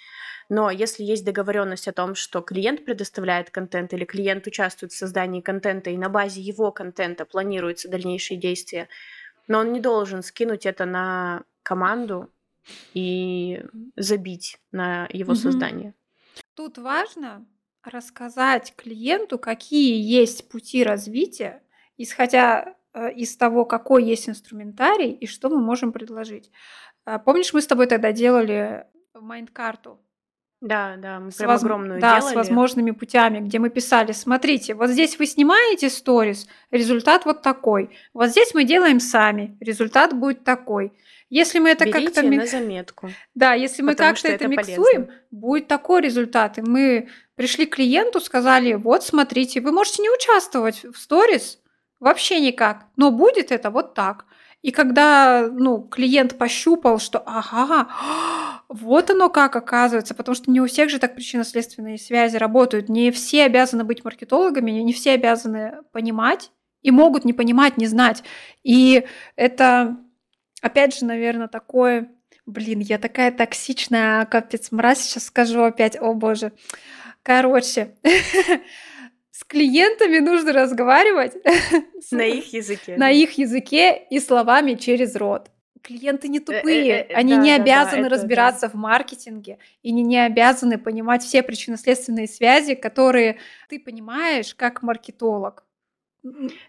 B: Но если есть договоренность о том, что клиент предоставляет контент или клиент участвует в создании контента и на базе его контента планируются дальнейшие действия, но он не должен скинуть это на команду и забить на его mm-hmm. создание.
A: Тут важно рассказать клиенту, какие есть пути развития, исходя э, из того, какой есть инструментарий и что мы можем предложить. А, помнишь, мы с тобой тогда делали майнд-карту?
B: Да, да, мы с прям воз... огромную
A: да,
B: делали.
A: с возможными путями, где мы писали, смотрите, вот здесь вы снимаете сторис, результат вот такой. Вот здесь мы делаем сами, результат будет такой. Если мы это как-то...
B: на заметку.
A: Да, если мы как-то это, это миксуем, полезно. будет такой результат. И мы пришли к клиенту, сказали, вот смотрите, вы можете не участвовать в сторис, вообще никак, но будет это вот так. И когда ну, клиент пощупал, что ага, вот оно как оказывается, потому что не у всех же так причинно-следственные связи работают. Не все обязаны быть маркетологами, не все обязаны понимать и могут не понимать, не знать. И это опять же, наверное, такое... Блин, я такая токсичная, капец, мразь, сейчас скажу опять, о боже. Короче, (laughs) с клиентами нужно разговаривать
B: на их языке. (laughs)
A: На их языке и словами через рот. Клиенты не э, тупые, э, они не обязаны разбираться в маркетинге и не, не обязаны понимать все причинно-следственные связи, которые ты понимаешь как маркетолог.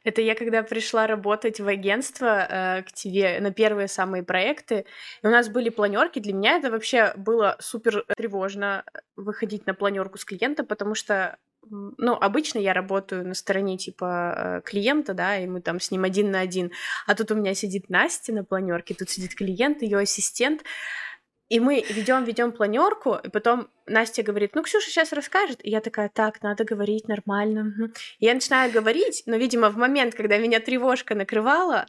B: Это я когда пришла работать в агентство э, к тебе на первые самые проекты, и у нас были планерки. Для меня это вообще было супер тревожно э, выходить на планерку с клиентом, потому что ну, обычно я работаю на стороне типа э, клиента, да, и мы там с ним один на один. А тут у меня сидит Настя на планерке, тут сидит клиент, ее ассистент. И мы ведем, ведем планерку, и потом Настя говорит, ну, Ксюша сейчас расскажет. И я такая, так, надо говорить нормально. И я начинаю говорить, но, видимо, в момент, когда меня тревожка накрывала,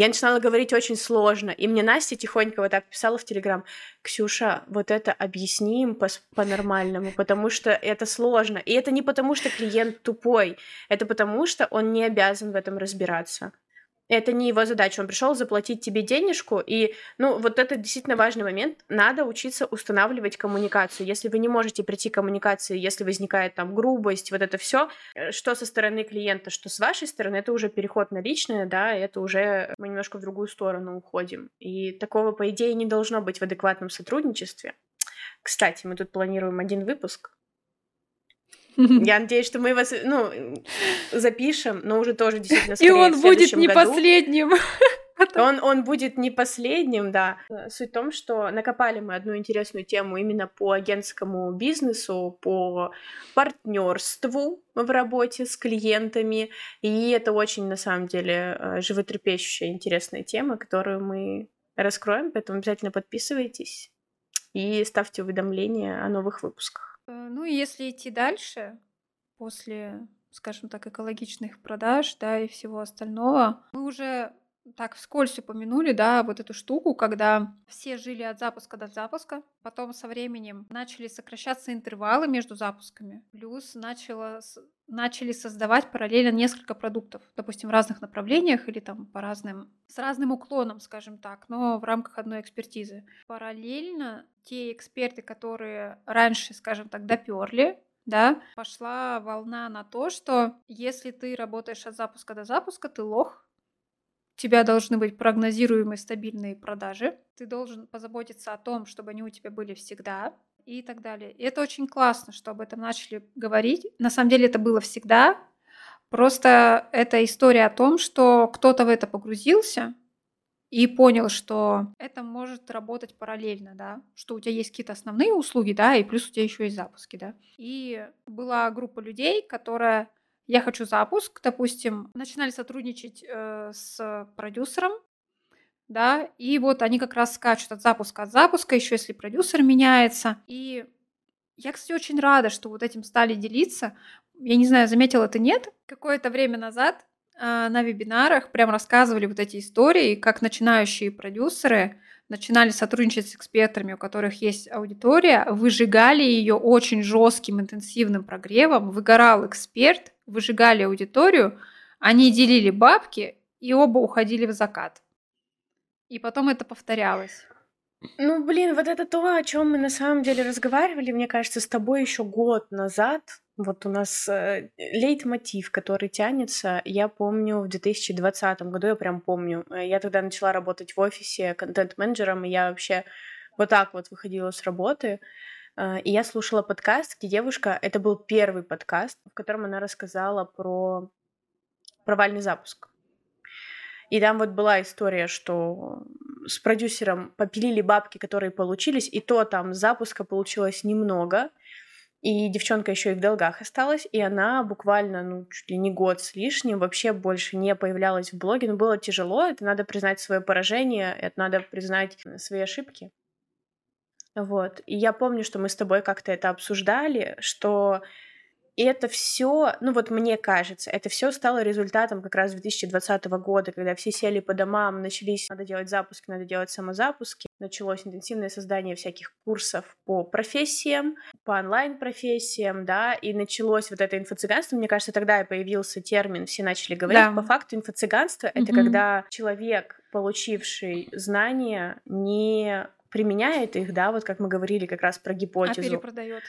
B: я начинала говорить очень сложно. И мне Настя тихонько вот так писала в Телеграм, Ксюша, вот это объясним по- по-нормальному, потому что это сложно. И это не потому, что клиент тупой, это потому, что он не обязан в этом разбираться это не его задача. Он пришел заплатить тебе денежку, и, ну, вот это действительно важный момент. Надо учиться устанавливать коммуникацию. Если вы не можете прийти к коммуникации, если возникает там грубость, вот это все, э, что со стороны клиента, что с вашей стороны, это уже переход на личное, да, это уже мы немножко в другую сторону уходим. И такого, по идее, не должно быть в адекватном сотрудничестве. Кстати, мы тут планируем один выпуск (laughs) я надеюсь, что мы вас, ну, запишем, но уже тоже действительно
A: И он будет не году. последним. (laughs)
B: Он, он будет не последним, да. Суть в том, что накопали мы одну интересную тему именно по агентскому бизнесу, по партнерству в работе с клиентами. И это очень, на самом деле, э, животрепещущая, интересная тема, которую мы раскроем, поэтому обязательно подписывайтесь и ставьте уведомления о новых выпусках.
A: Э, ну и если идти дальше, после, скажем так, экологичных продаж, да, и всего остального, мы уже так вскользь упомянули, да, вот эту штуку, когда все жили от запуска до запуска, потом со временем начали сокращаться интервалы между запусками, плюс начало, начали создавать параллельно несколько продуктов, допустим, в разных направлениях или там по разным, с разным уклоном, скажем так, но в рамках одной экспертизы. Параллельно те эксперты, которые раньше, скажем так, доперли, да, пошла волна на то, что если ты работаешь от запуска до запуска, ты лох, тебя должны быть прогнозируемые стабильные продажи, ты должен позаботиться о том, чтобы они у тебя были всегда и так далее. И это очень классно, что об этом начали говорить. На самом деле это было всегда. Просто это история о том, что кто-то в это погрузился и понял, что это может работать параллельно, да, что у тебя есть какие-то основные услуги, да, и плюс у тебя еще есть запуски, да. И была группа людей, которая я хочу запуск, допустим, начинали сотрудничать э, с продюсером, да, и вот они как раз скачут от запуска от запуска, еще если продюсер меняется, и Я, кстати, очень рада, что вот этим стали делиться. Я не знаю, заметила это нет. Какое-то время назад на вебинарах прям рассказывали вот эти истории, как начинающие продюсеры начинали сотрудничать с экспертами, у которых есть аудитория, выжигали ее очень жестким интенсивным прогревом, выгорал эксперт, выжигали аудиторию, они делили бабки и оба уходили в закат. И потом это повторялось.
B: Ну, блин, вот это то, о чем мы на самом деле разговаривали, мне кажется, с тобой еще год назад. Вот у нас э, лейтмотив, который тянется, я помню в 2020 году, я прям помню. Э, я тогда начала работать в офисе контент-менеджером, и я вообще вот так вот выходила с работы. Э, и я слушала подкаст, где девушка, это был первый подкаст, в котором она рассказала про провальный запуск. И там вот была история, что с продюсером попилили бабки, которые получились, и то там запуска получилось немного, и девчонка еще и в долгах осталась, и она буквально, ну, чуть ли не год с лишним вообще больше не появлялась в блоге. Но было тяжело, это надо признать свое поражение, это надо признать свои ошибки. Вот. И я помню, что мы с тобой как-то это обсуждали, что и это все, ну вот мне кажется, это все стало результатом как раз 2020 года, когда все сели по домам, начались, надо делать запуски, надо делать самозапуски, началось интенсивное создание всяких курсов по профессиям, по онлайн-профессиям, да, и началось вот это инфо-цыганство, мне кажется, тогда и появился термин, все начали говорить, да. по факту инфо-цыганство mm-hmm. это когда человек, получивший знания, не применяет их, да, вот как мы говорили как раз про гипотезу. А
A: перепродает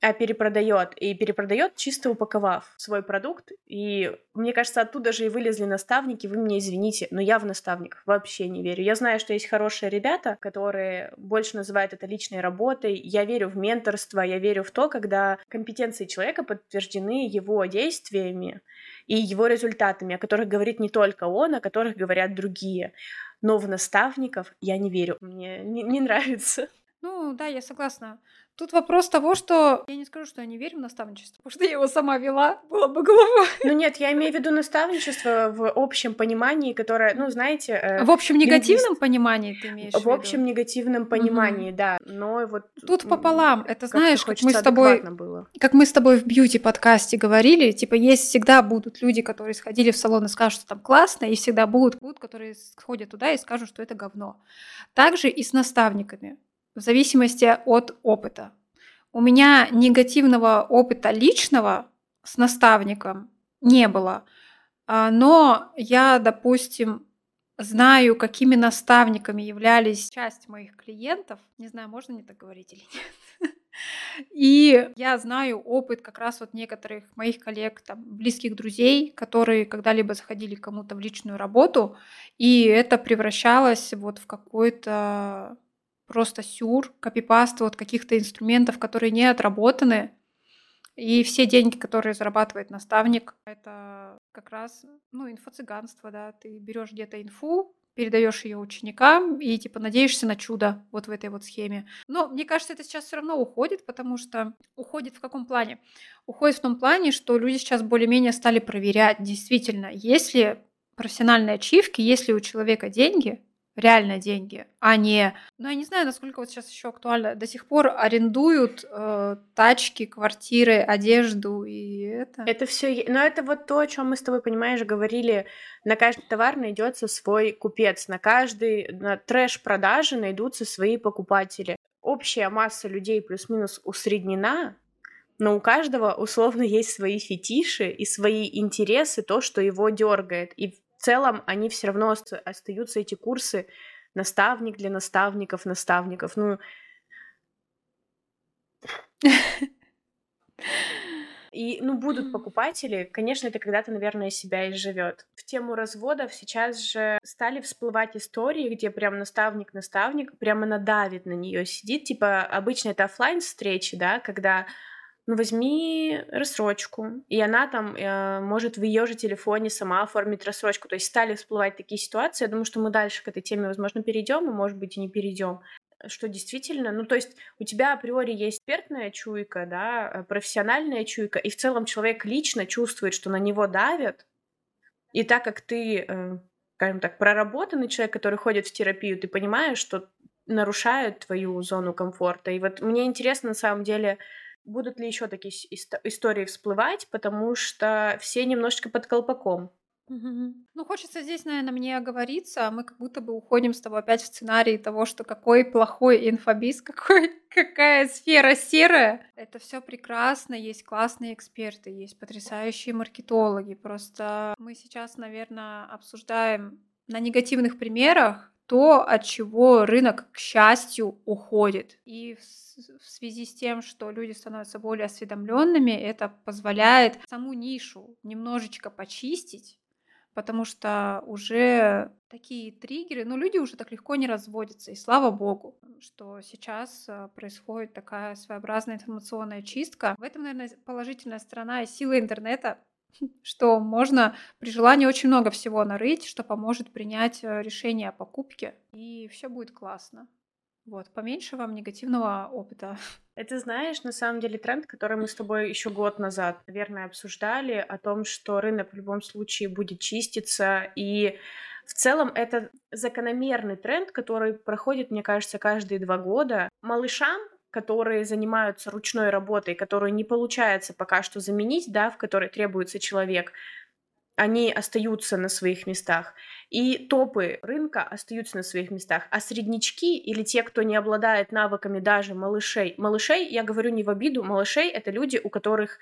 B: а перепродает. И перепродает, чисто упаковав свой продукт. И мне кажется, оттуда же и вылезли наставники. Вы меня извините, но я в наставниках вообще не верю. Я знаю, что есть хорошие ребята, которые больше называют это личной работой. Я верю в менторство, я верю в то, когда компетенции человека подтверждены его действиями и его результатами, о которых говорит не только он, о которых говорят другие. Но в наставников я не верю. Мне не, не нравится.
A: Ну да, я согласна. Тут вопрос того, что я не скажу, что я не верю в наставничество, потому что я его сама вела, было бы глупо.
B: Ну нет, я имею в виду наставничество в общем понимании, которое, ну знаете...
A: Э, в общем негативном лингвист... понимании ты имеешь в виду?
B: В общем негативном понимании, угу. да. Но вот...
A: Тут пополам. Это знаешь, как мы с тобой... Было. Как мы с тобой в бьюти-подкасте говорили, типа есть всегда будут люди, которые сходили в салон и скажут, что там классно, и всегда будут, будут, которые сходят туда и скажут, что это говно. Также и с наставниками в зависимости от опыта. У меня негативного опыта личного с наставником не было, а, но я, допустим, знаю, какими наставниками являлись часть моих клиентов. Не знаю, можно мне так говорить или нет. (laughs) И я знаю опыт как раз вот некоторых моих коллег, там, близких друзей, которые когда-либо заходили кому-то в личную работу, и это превращалось вот в какой-то просто сюр, копипаст вот каких-то инструментов, которые не отработаны. И все деньги, которые зарабатывает наставник, это как раз, ну, инфо-цыганство, да. Ты берешь где-то инфу, передаешь ее ученикам и типа надеешься на чудо вот в этой вот схеме. Но мне кажется, это сейчас все равно уходит, потому что уходит в каком плане? Уходит в том плане, что люди сейчас более-менее стали проверять, действительно, есть ли профессиональные ачивки, ли у человека деньги, реально деньги, а не... Ну, я не знаю, насколько вот сейчас еще актуально. До сих пор арендуют э, тачки, квартиры, одежду и это.
B: Это все, но это вот то, о чем мы с тобой, понимаешь, говорили. На каждый товар найдется свой купец, на каждый на трэш-продажи найдутся свои покупатели. Общая масса людей плюс-минус усреднена, но у каждого условно (laughs) есть свои фетиши и свои интересы, то, что его дергает. И в целом они все равно остаются эти курсы наставник для наставников, наставников. Ну, и, ну, будут покупатели, конечно, это когда-то, наверное, себя изживет. В тему разводов сейчас же стали всплывать истории, где прям наставник-наставник прямо надавит на нее, сидит, типа, обычно это офлайн встречи, да, когда ну возьми рассрочку, и она там э, может в ее же телефоне сама оформить рассрочку. То есть стали всплывать такие ситуации. Я думаю, что мы дальше к этой теме, возможно, перейдем, и, может быть, и не перейдем что действительно, ну то есть у тебя априори есть экспертная чуйка, да, э, профессиональная чуйка, и в целом человек лично чувствует, что на него давят, и так как ты, э, скажем так, проработанный человек, который ходит в терапию, ты понимаешь, что нарушают твою зону комфорта. И вот мне интересно на самом деле, будут ли еще такие истории всплывать, потому что все немножечко под колпаком.
A: Ну, хочется здесь, наверное, мне оговориться. Мы как будто бы уходим с тобой опять в сценарий того, что какой плохой инфобиз, (laughs) какой, какая сфера серая. Это все прекрасно, есть классные эксперты, есть потрясающие маркетологи. Просто мы сейчас, наверное, обсуждаем на негативных примерах то, от чего рынок, к счастью, уходит. И в связи с тем, что люди становятся более осведомленными, это позволяет саму нишу немножечко почистить, потому что уже такие триггеры, ну, люди уже так легко не разводятся, и слава богу, что сейчас э, происходит такая своеобразная информационная чистка. В этом, наверное, положительная сторона и сила интернета, (laughs) что можно при желании очень много всего нарыть, что поможет принять э, решение о покупке, и все будет классно. Вот, поменьше вам негативного опыта. (laughs)
B: Это, знаешь, на самом деле тренд, который мы с тобой еще год назад, наверное, обсуждали, о том, что рынок в любом случае будет чиститься, и в целом это закономерный тренд, который проходит, мне кажется, каждые два года. Малышам которые занимаются ручной работой, которую не получается пока что заменить, да, в которой требуется человек, они остаются на своих местах. И топы рынка остаются на своих местах. А среднячки или те, кто не обладает навыками даже малышей, малышей, я говорю не в обиду, малышей — это люди, у которых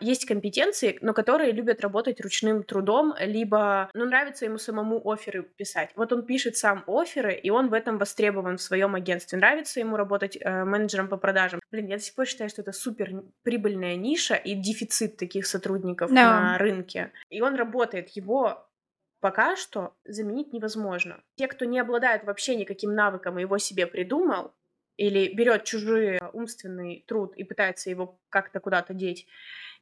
B: есть компетенции, но которые любят работать ручным трудом, либо, ну, нравится ему самому оферы писать. Вот он пишет сам оферы, и он в этом востребован в своем агентстве. Нравится ему работать э, менеджером по продажам. Блин, я до сих пор считаю, что это супер прибыльная ниша и дефицит таких сотрудников no. на рынке. И он работает, его пока что заменить невозможно. Те, кто не обладает вообще никаким навыком и его себе придумал, или берет чужой умственный труд и пытается его как-то куда-то деть,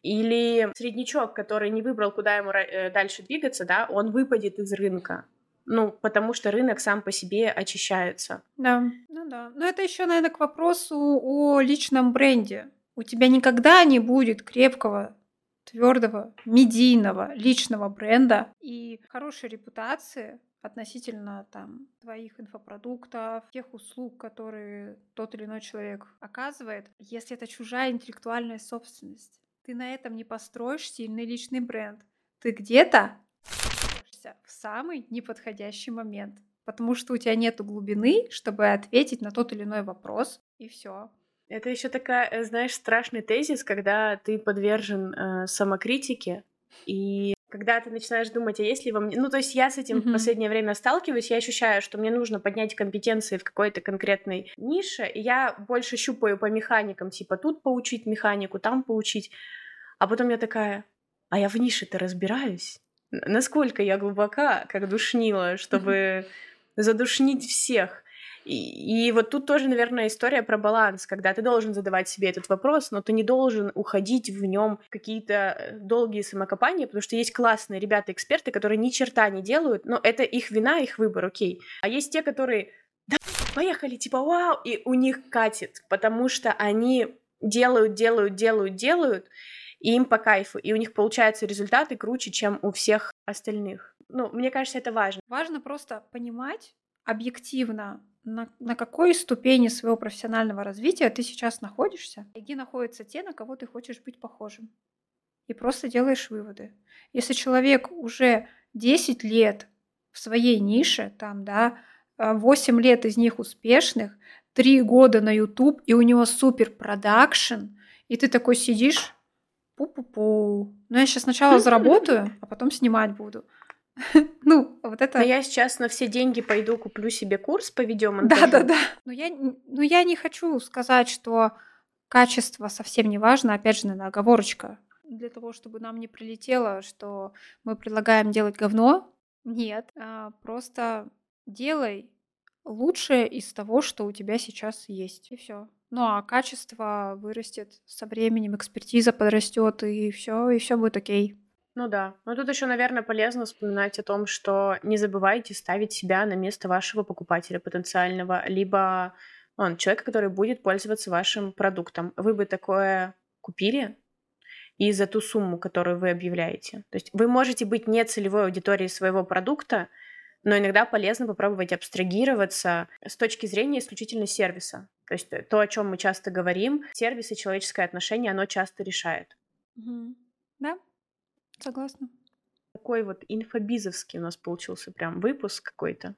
B: или среднячок, который не выбрал, куда ему э, дальше двигаться, да, он выпадет из рынка. Ну, потому что рынок сам по себе очищается.
A: Да, ну да. Но это еще, наверное, к вопросу о личном бренде. У тебя никогда не будет крепкого, твердого, медийного личного бренда и хорошей репутации относительно там твоих инфопродуктов, тех услуг, которые тот или иной человек оказывает, если это чужая интеллектуальная собственность ты на этом не построишь сильный личный бренд. Ты где-то в самый неподходящий момент, потому что у тебя нет глубины, чтобы ответить на тот или иной вопрос, и все.
B: Это еще такая, э, знаешь, страшный тезис, когда ты подвержен э, самокритике, и когда ты начинаешь думать, а есть ли во мне... Ну, то есть я с этим mm-hmm. в последнее время сталкиваюсь, я ощущаю, что мне нужно поднять компетенции в какой-то конкретной нише, и я больше щупаю по механикам, типа тут поучить механику, там поучить, а потом я такая, а я в нише-то разбираюсь? Насколько я глубока, как душнила, чтобы задушнить всех? И, и вот тут тоже, наверное, история про баланс, когда ты должен задавать себе этот вопрос, но ты не должен уходить в нем какие-то э, долгие самокопания, потому что есть классные ребята-эксперты, которые ни черта не делают, но это их вина, их выбор, окей. А есть те, которые да, поехали, типа, вау, и у них катит, потому что они делают, делают, делают, делают, и им по кайфу, и у них получаются результаты круче, чем у всех остальных. Ну, мне кажется, это важно.
A: Важно просто понимать объективно, на, на какой ступени своего профессионального развития ты сейчас находишься, и где находятся те, на кого ты хочешь быть похожим. И просто делаешь выводы. Если человек уже 10 лет в своей нише, там, да, 8 а, лет из них успешных, 3 года на YouTube, и у него супер продакшн, и ты такой сидишь, пу-пу-пу. Ну, я сейчас сначала заработаю, а потом снимать буду. (laughs) Ну, вот это...
B: Но я сейчас на все деньги пойду куплю себе курс по
A: видеомонтажу. Да-да-да. Но я, но я не хочу сказать, что качество совсем не важно. Опять же, наверное, оговорочка. Для того, чтобы нам не прилетело, что мы предлагаем делать говно. Нет. А просто делай лучшее из того, что у тебя сейчас есть. И все. Ну а качество вырастет со временем, экспертиза подрастет, и все, и все будет окей.
B: Ну да. Но тут еще, наверное, полезно вспоминать о том, что не забывайте ставить себя на место вашего покупателя потенциального, либо он, человека, который будет пользоваться вашим продуктом. Вы бы такое купили и за ту сумму, которую вы объявляете. То есть вы можете быть не целевой аудиторией своего продукта, но иногда полезно попробовать абстрагироваться с точки зрения исключительно сервиса. То есть то, о чем мы часто говорим, сервис и человеческое отношение, оно часто решает.
A: Угу. Согласна.
B: Такой вот инфобизовский у нас получился прям выпуск какой-то.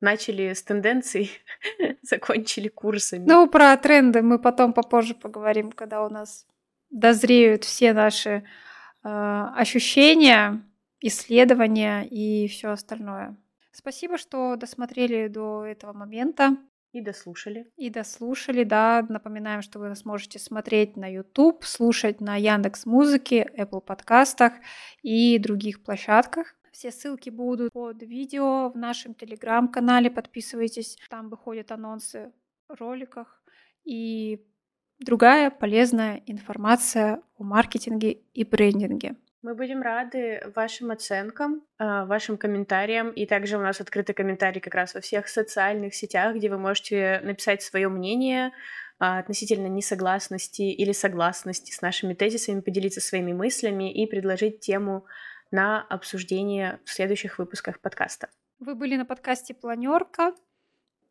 B: Начали с тенденций, (laughs) закончили курсами.
A: Ну, про тренды мы потом попозже поговорим, когда у нас дозреют все наши э, ощущения, исследования и все остальное. Спасибо, что досмотрели до этого момента.
B: И дослушали.
A: И дослушали, да. Напоминаем, что вы нас можете смотреть на YouTube, слушать на Яндекс Музыке, Apple подкастах и других площадках. Все ссылки будут под видео в нашем телеграм-канале. Подписывайтесь, там выходят анонсы в роликах и другая полезная информация о маркетинге и брендинге.
B: Мы будем рады вашим оценкам, а, вашим комментариям. И также у нас открыты комментарии как раз во всех социальных сетях, где вы можете написать свое мнение а, относительно несогласности или согласности с нашими тезисами, поделиться своими мыслями и предложить тему на обсуждение в следующих выпусках подкаста.
A: Вы были на подкасте «Планерка»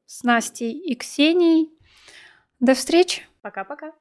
A: с Настей и Ксенией. До встречи!
B: Пока-пока!